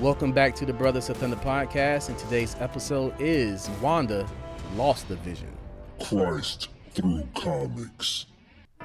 Welcome back to the Brothers of Thunder podcast, and today's episode is Wanda Lost the Vision. Christ through comics.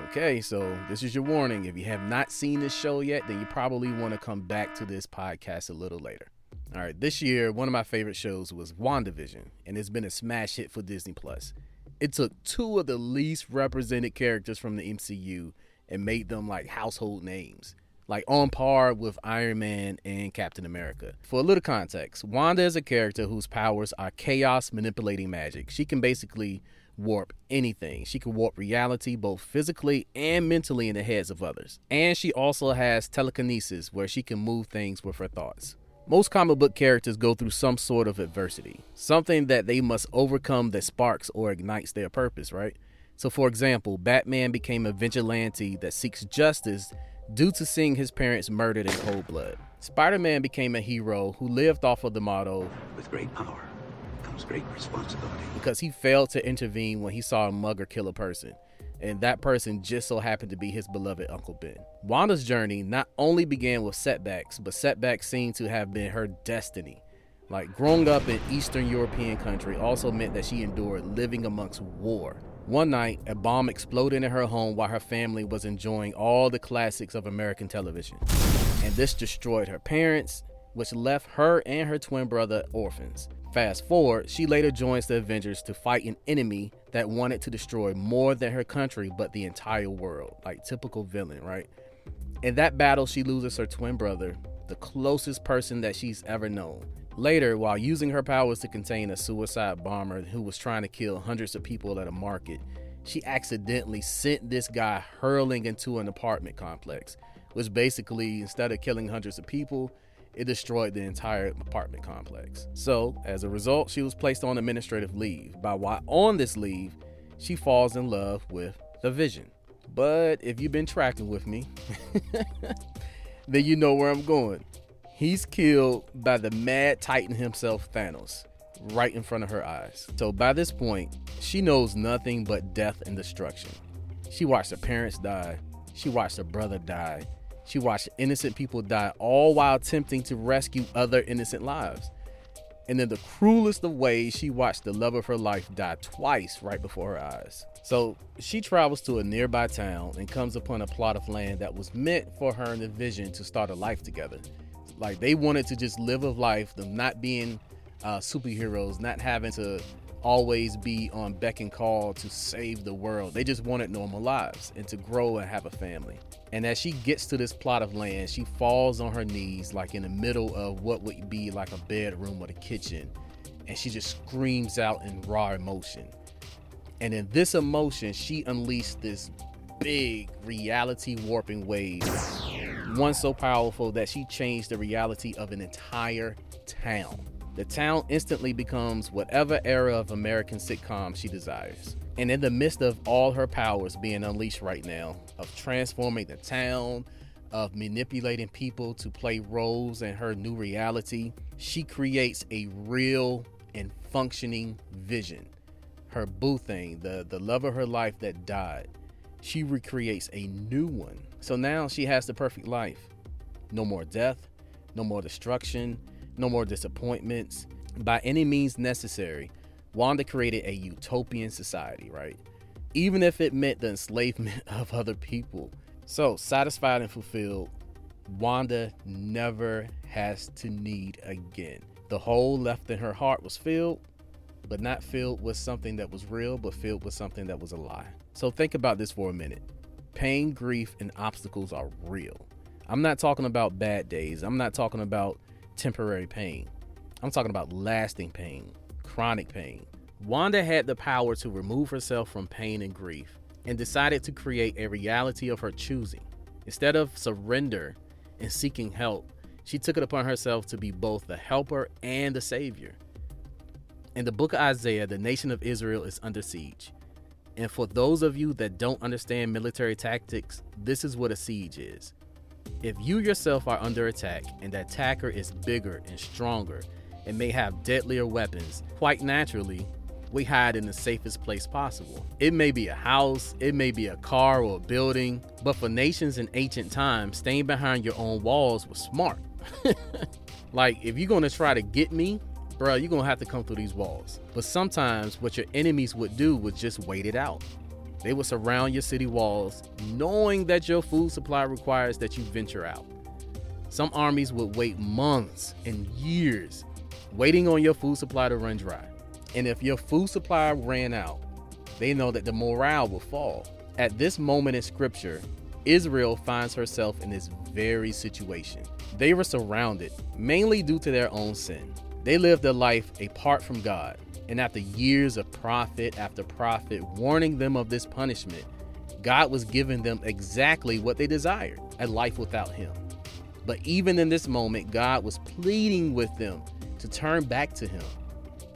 Okay, so this is your warning. If you have not seen this show yet, then you probably want to come back to this podcast a little later. All right, this year, one of my favorite shows was WandaVision, and it's been a smash hit for Disney Plus. It took two of the least represented characters from the MCU and made them like household names like on par with Iron Man and Captain America. For a little context, Wanda is a character whose powers are chaos manipulating magic. She can basically warp anything. She can warp reality both physically and mentally in the heads of others. And she also has telekinesis where she can move things with her thoughts. Most comic book characters go through some sort of adversity, something that they must overcome that sparks or ignites their purpose, right? So, for example, Batman became a vigilante that seeks justice due to seeing his parents murdered in cold blood. Spider Man became a hero who lived off of the motto With great power comes great responsibility. because he failed to intervene when he saw a mugger kill a person. And that person just so happened to be his beloved Uncle Ben. Wanda's journey not only began with setbacks, but setbacks seem to have been her destiny. Like growing up in Eastern European country also meant that she endured living amongst war. One night, a bomb exploded in her home while her family was enjoying all the classics of American television. And this destroyed her parents, which left her and her twin brother orphans. Fast forward, she later joins the Avengers to fight an enemy that wanted to destroy more than her country but the entire world. Like typical villain, right? In that battle, she loses her twin brother, the closest person that she's ever known. Later, while using her powers to contain a suicide bomber who was trying to kill hundreds of people at a market, she accidentally sent this guy hurling into an apartment complex, which basically, instead of killing hundreds of people, it destroyed the entire apartment complex. So, as a result, she was placed on administrative leave. By while on this leave, she falls in love with the Vision. But if you've been tracking with me, then you know where I'm going. He's killed by the mad titan himself, Thanos, right in front of her eyes. So by this point, she knows nothing but death and destruction. She watched her parents die, she watched her brother die, she watched innocent people die, all while attempting to rescue other innocent lives. And in the cruelest of ways, she watched the love of her life die twice right before her eyes. So she travels to a nearby town and comes upon a plot of land that was meant for her and the vision to start a life together. Like they wanted to just live a life, them not being uh, superheroes, not having to always be on beck and call to save the world. They just wanted normal lives and to grow and have a family. And as she gets to this plot of land, she falls on her knees, like in the middle of what would be like a bedroom or the kitchen. And she just screams out in raw emotion. And in this emotion, she unleashed this big reality warping wave. One so powerful that she changed the reality of an entire town. The town instantly becomes whatever era of American sitcom she desires. And in the midst of all her powers being unleashed right now, of transforming the town, of manipulating people to play roles in her new reality, she creates a real and functioning vision. Her boo thing, the, the love of her life that died, she recreates a new one. So now she has the perfect life. No more death, no more destruction, no more disappointments. By any means necessary, Wanda created a utopian society, right? Even if it meant the enslavement of other people. So, satisfied and fulfilled, Wanda never has to need again. The hole left in her heart was filled, but not filled with something that was real, but filled with something that was a lie. So, think about this for a minute. Pain, grief, and obstacles are real. I'm not talking about bad days. I'm not talking about temporary pain. I'm talking about lasting pain, chronic pain. Wanda had the power to remove herself from pain and grief and decided to create a reality of her choosing. Instead of surrender and seeking help, she took it upon herself to be both the helper and the savior. In the book of Isaiah, the nation of Israel is under siege. And for those of you that don't understand military tactics, this is what a siege is. If you yourself are under attack and the attacker is bigger and stronger and may have deadlier weapons, quite naturally, we hide in the safest place possible. It may be a house, it may be a car or a building, but for nations in ancient times, staying behind your own walls was smart. Like, if you're gonna try to get me, bro, you're gonna have to come through these walls. But sometimes what your enemies would do was just wait it out. They would surround your city walls, knowing that your food supply requires that you venture out. Some armies would wait months and years waiting on your food supply to run dry. And if your food supply ran out, they know that the morale will fall. At this moment in scripture, Israel finds herself in this very situation. They were surrounded, mainly due to their own sin. They lived a life apart from God, and after years of prophet after prophet warning them of this punishment, God was giving them exactly what they desired a life without Him. But even in this moment, God was pleading with them to turn back to Him.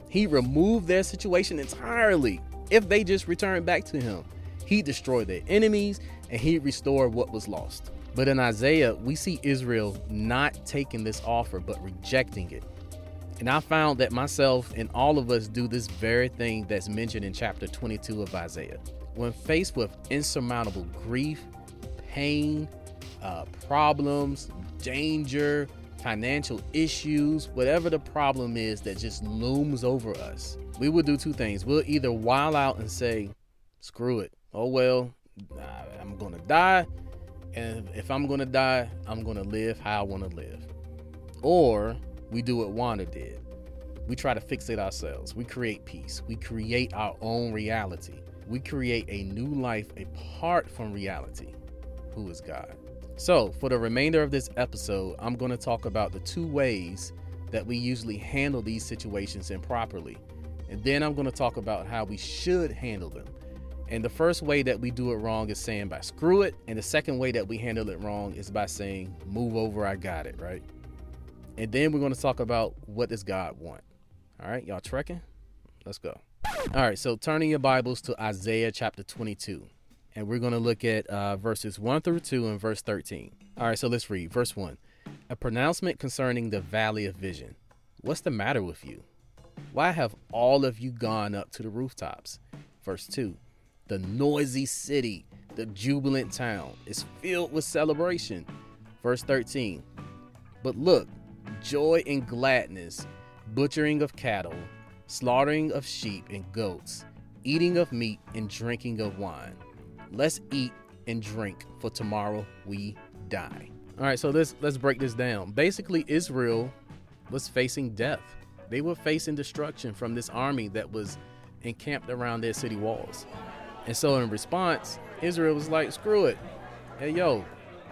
He removed their situation entirely if they just returned back to Him. He destroyed their enemies and He restored what was lost. But in Isaiah, we see Israel not taking this offer but rejecting it. And I found that myself and all of us do this very thing that's mentioned in chapter 22 of Isaiah. When faced with insurmountable grief, pain, uh, problems, danger, financial issues, whatever the problem is that just looms over us, we will do two things. We'll either while out and say, screw it. Oh, well, I'm going to die. And if I'm going to die, I'm going to live how I want to live. Or we do what Wanda did. We try to fix it ourselves. We create peace. We create our own reality. We create a new life apart from reality, who is God. So, for the remainder of this episode, I'm going to talk about the two ways that we usually handle these situations improperly. And then I'm going to talk about how we should handle them. And the first way that we do it wrong is saying by screw it. And the second way that we handle it wrong is by saying move over, I got it, right? And then we're going to talk about what does God want. All right, y'all trekking? Let's go. All right, so turning your Bibles to Isaiah chapter 22. And we're going to look at uh, verses 1 through 2 and verse 13. All right, so let's read. Verse 1 A pronouncement concerning the valley of vision. What's the matter with you? Why have all of you gone up to the rooftops? Verse 2 The noisy city, the jubilant town, is filled with celebration. Verse 13 But look, joy and gladness, butchering of cattle, slaughtering of sheep and goats, eating of meat and drinking of wine. Let's eat and drink, for tomorrow we die. All right, so let's let's break this down. Basically, Israel was facing death. They were facing destruction from this army that was encamped around their city walls. And so in response, Israel was like, screw it. Hey yo,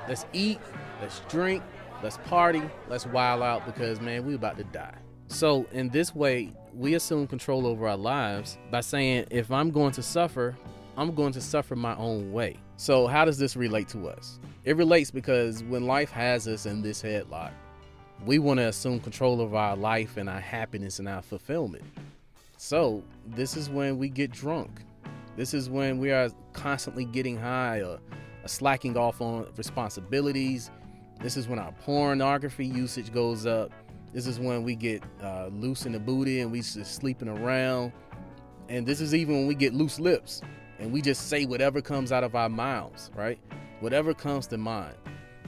let's eat, let's drink, let's party, let's wild out because man, we about to die. So in this way, we assume control over our lives by saying if I'm going to suffer, I'm going to suffer my own way. So how does this relate to us? It relates because when life has us in this headlock, we want to assume control of our life and our happiness and our fulfillment. So this is when we get drunk. This is when we are constantly getting high or, or slacking off on responsibilities. This is when our pornography usage goes up. This is when we get uh, loose in the booty and we just sleeping around. And this is even when we get loose lips and we just say whatever comes out of our mouths, right? Whatever comes to mind.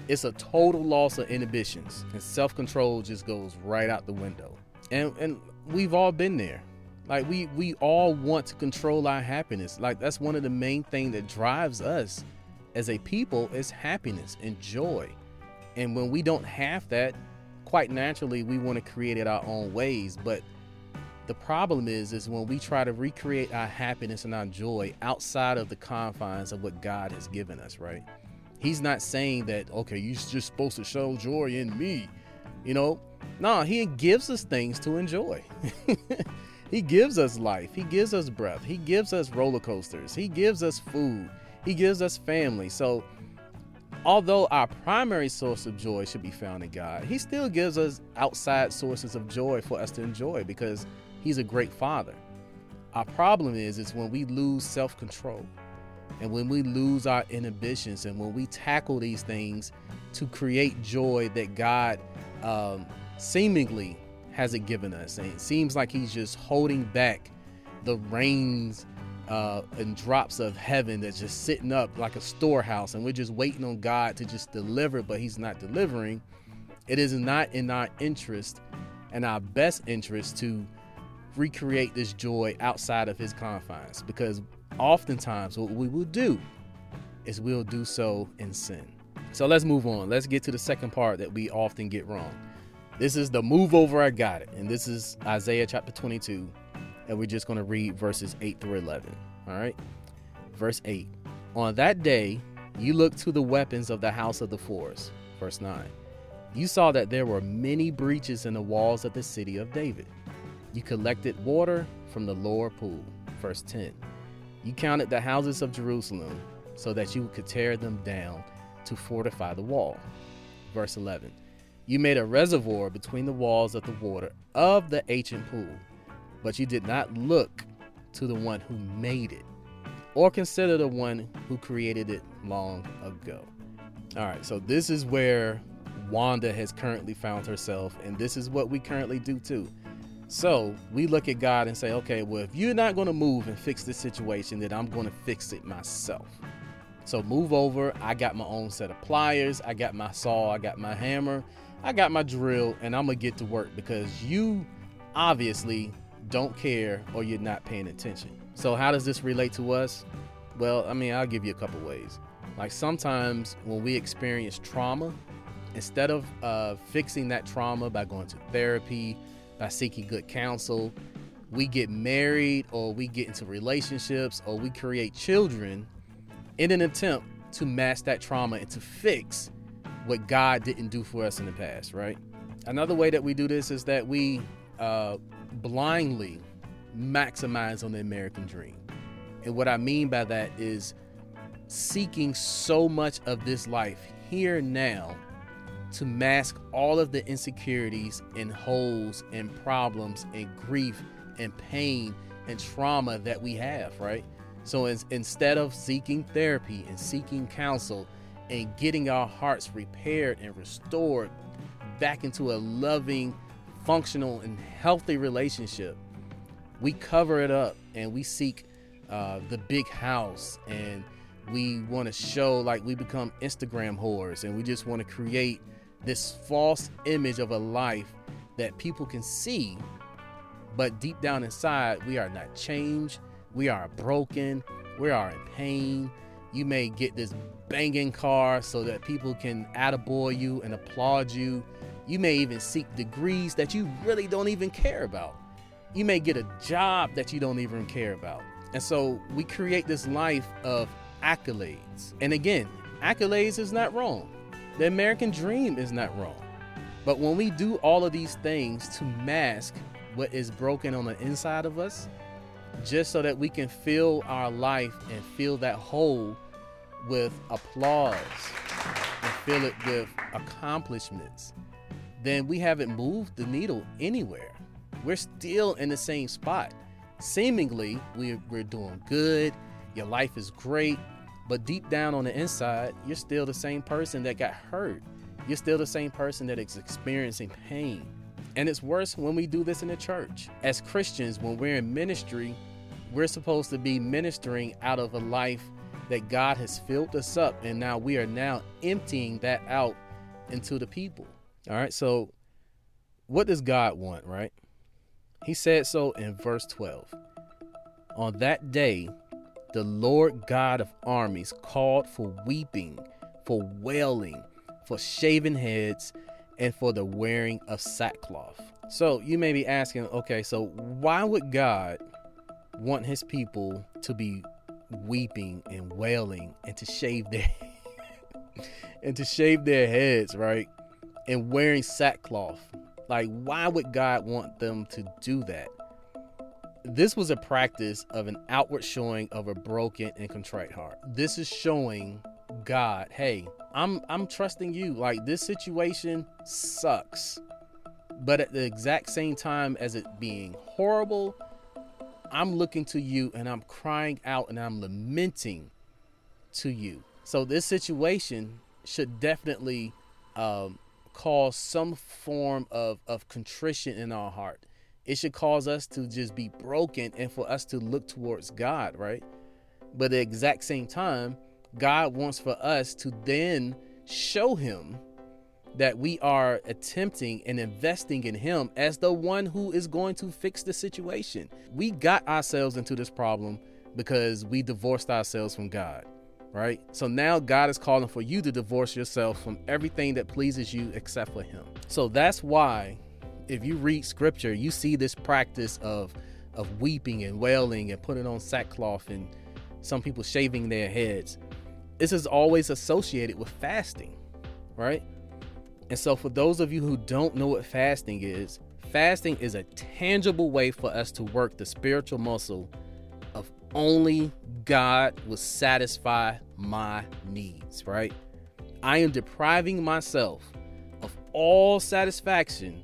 It's a total loss of inhibitions and self-control just goes right out the window. And and we've all been there. Like we we all want to control our happiness. Like that's one of the main things that drives us as a people is happiness and joy. And when we don't have that, quite naturally we want to create it our own ways, but the problem is is when we try to recreate our happiness and our joy outside of the confines of what God has given us, right? He's not saying that okay, you're just supposed to show joy in me. You know, no, he gives us things to enjoy. he gives us life. He gives us breath. He gives us roller coasters. He gives us food. He gives us family. So although our primary source of joy should be found in God, He still gives us outside sources of joy for us to enjoy because He's a great Father. Our problem is is when we lose self-control and when we lose our inhibitions and when we tackle these things to create joy that God um, seemingly hasn't given us, and it seems like He's just holding back the rains uh, and drops of heaven that's just sitting up like a storehouse, and we're just waiting on God to just deliver, but He's not delivering. It is not in our interest and our best interest to recreate this joy outside of his confines because oftentimes what we will do is we'll do so in sin. So let's move on. Let's get to the second part that we often get wrong. This is the move over, I got it. And this is Isaiah chapter 22. And we're just going to read verses 8 through 11. All right. Verse 8 On that day, you looked to the weapons of the house of the forest. Verse 9 You saw that there were many breaches in the walls of the city of David. You collected water from the lower pool. Verse 10 You counted the houses of Jerusalem so that you could tear them down to fortify the wall. Verse 11 You made a reservoir between the walls of the water of the ancient pool, but you did not look to the one who made it or consider the one who created it long ago. All right, so this is where Wanda has currently found herself, and this is what we currently do too. So we look at God and say, okay, well, if you're not going to move and fix this situation, then I'm going to fix it myself. So move over. I got my own set of pliers. I got my saw. I got my hammer. I got my drill, and I'm going to get to work because you obviously don't care or you're not paying attention. So, how does this relate to us? Well, I mean, I'll give you a couple ways. Like sometimes when we experience trauma, instead of uh, fixing that trauma by going to therapy, by seeking good counsel, we get married or we get into relationships or we create children in an attempt to mask that trauma and to fix what God didn't do for us in the past, right? Another way that we do this is that we uh, blindly maximize on the American dream. And what I mean by that is seeking so much of this life here now to mask all of the insecurities and holes and problems and grief and pain and trauma that we have, right? So instead of seeking therapy and seeking counsel and getting our hearts repaired and restored back into a loving, functional, and healthy relationship, we cover it up and we seek uh, the big house and we want to show like we become Instagram whores and we just want to create this false image of a life that people can see, but deep down inside, we are not changed. We are broken. We are in pain. You may get this banging car so that people can attaboy you and applaud you. You may even seek degrees that you really don't even care about you may get a job that you don't even care about. And so we create this life of accolades. And again, accolades is not wrong. The American dream is not wrong. But when we do all of these things to mask what is broken on the inside of us, just so that we can fill our life and fill that hole with applause and fill it with accomplishments, then we haven't moved the needle anywhere we're still in the same spot. Seemingly, we're, doing good, your life is great, but deep down on the inside, you're still the same person that got hurt. You're still the same person that is experiencing pain. And it's worse when we do this in the church. As Christians, when we're in ministry, we're supposed to be ministering out of a life that God has filled us up, and now we are now emptying that out into the people. All right, so what does God want, right? He said so in verse 12. On that day, the Lord God of armies called for weeping, for wailing, for shaven heads, and for the wearing of sackcloth. So you may be asking, okay, so why would God want his people to be weeping and wailing and to shave their and to shave their heads, right? And wearing sackcloth. Like, why would God want them to do that? This was a practice of an outward showing of a broken and contrite heart. This is showing God, hey, I'm I'm trusting you. Like this situation sucks. But at the exact same time as it being horrible, I'm looking to you and I'm crying out and I'm lamenting to you. So this situation should definitely um, cause some form of, of contrition in our heart. It should cause us to just be broken and for us to look towards God, right? But at the exact same time, God wants for us to then show Him that we are attempting and investing in him as the one who is going to fix the situation. We got ourselves into this problem because we divorced ourselves from God, right? So now God is calling for you to divorce yourself from everything that pleases you except for him. So that's why if you read scripture, you see this practice of of weeping and wailing and putting on sackcloth and some people shaving their heads. This is always associated with fasting, right? And so, for those of you who don't know what fasting is, fasting is a tangible way for us to work the spiritual muscle only God will satisfy my needs, right? I am depriving myself of all satisfaction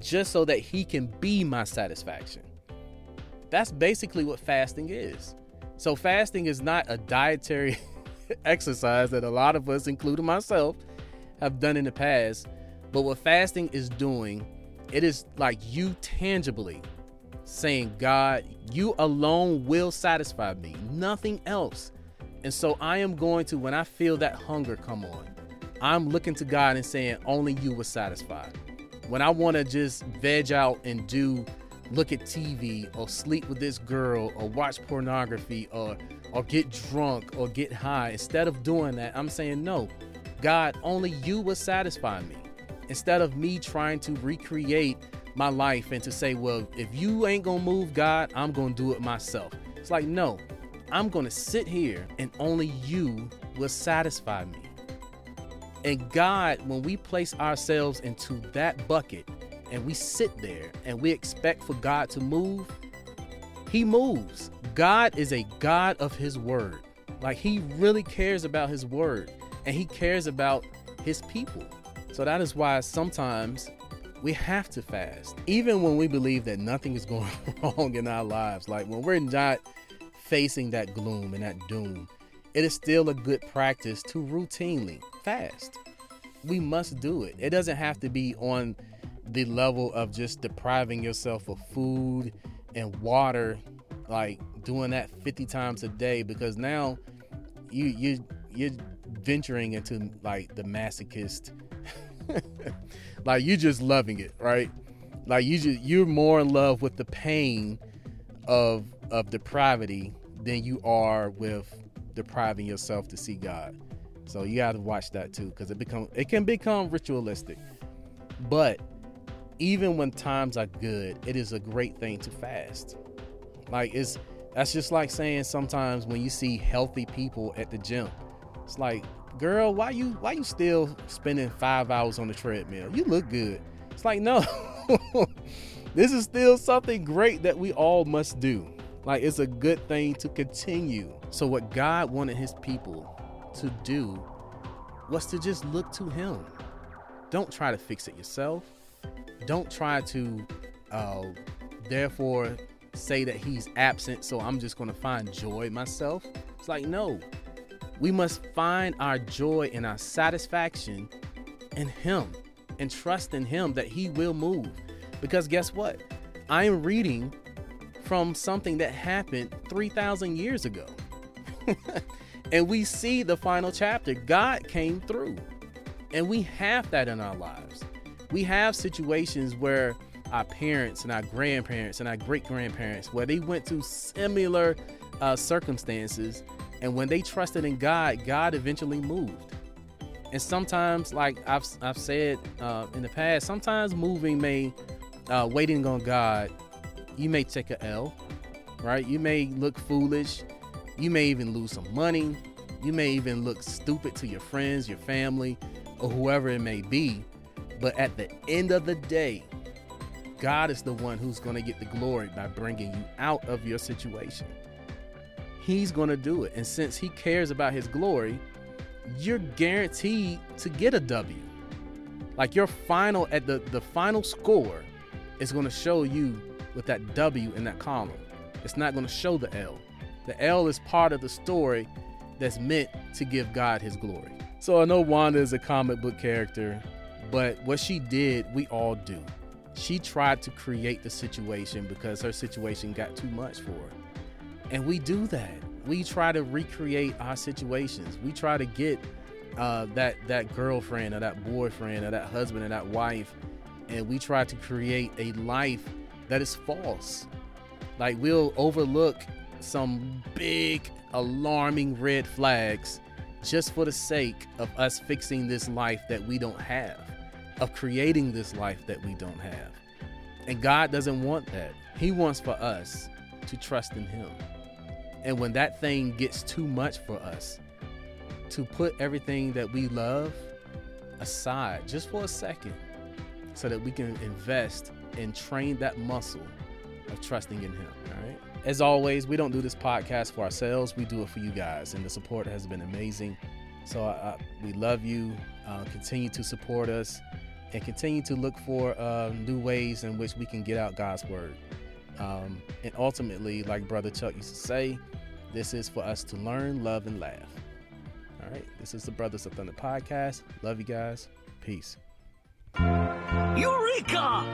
just so that He can be my satisfaction. That's basically what fasting is. So, fasting is not a dietary exercise that a lot of us, including myself, have done in the past. But what fasting is doing, it is like you tangibly saying, God, you alone will satisfy me, nothing else. And so I am going to, when I feel that hunger come on, I'm looking to God and saying, only you will satisfy. When I want to just veg out and do, look at TV or sleep with this girl or watch pornography or, or get drunk or get high, instead of doing that, I'm saying, no, God, only you will satisfy me. Instead of me trying to recreate my life and to say, well, if you ain't gonna move God, I'm gonna do it myself. It's like, no, I'm gonna sit here and only you will satisfy me. And God, when we place ourselves into that bucket and we sit there and we expect for God to move, He moves. God is a God of His word. Like, He really cares about His word and he cares about his people. So that is why sometimes we have to fast, even when we believe that nothing is going wrong in our lives. Like when we're not facing that gloom and that doom, it is still a good practice to routinely fast. We must do it. It doesn't have to be on the level of just depriving yourself of food and water, like doing that 50 times a day, because now you you you venturing into like the masochist like you're just loving it right? Like you just you're more in love with the pain of of depravity than you are with depriving yourself to see god. So you got to watch that too because it become it can become ritualistic. But even when times are good it is a great thing to fast. Like it's that's just like saying sometimes when you see healthy people at the gym it's like, girl, why you why you still spending five hours on the treadmill? You look good. It's like, no. this is still something great that we all must do. Like it's a good thing to continue. So what God wanted his people to do was to just look to him. Don't try to fix it yourself. Don't try to uh, therefore say that he's absent, so I'm just to find joy myself. It's like, no, we must find our joy and our satisfaction in Him and trust in Him that He will move. Because guess what? I am reading from something that happened 3,000 years ago. and we see the final chapter. God came through. And we have that in our lives. We have situations where our parents and our grandparents and our great grandparents, where they went through similar uh, circumstances and when they trusted in God, God eventually moved. And sometimes, like I've, I've said uh, in the past, sometimes moving may, uh, waiting on God, you may take a L, right? You may look foolish. You may even lose some money. You may even look stupid to your friends, your family, or whoever it may be. But at the end of the day, God is the one who's going to get the glory by bringing you out of your situation he's going to do it. And since he cares about his glory, you're guaranteed to get a W. Like your final at the the final score is going to show you with that W in that column. It's not going to show the L. The L is part of the story that's meant to give God his glory. So I know Wanda is a comic book character, but what she did, we all do. She tried to create the situation because her situation got too much for her. And we do that. We try to recreate our situations. We try to get uh, that that girlfriend or that boyfriend or that husband or that wife, and we try to create a life that is false. Like we'll overlook some big alarming red flags just for the sake of us fixing this life that we don't have, of creating this life that we don't have. And God doesn't want that. He wants for us to trust in Him. And when that thing gets too much for us, to put everything that we love aside just for a second so that we can invest and train that muscle of trusting in Him. All right. As always, we don't do this podcast for ourselves, we do it for you guys, and the support has been amazing. So uh, we love you. Uh, continue to support us and continue to look for uh, new ways in which we can get out God's word. Um, and ultimately, like Brother Chuck used to say, this is for us to learn, love, and laugh. All right. This is the Brothers of Thunder podcast. Love you guys. Peace. Eureka!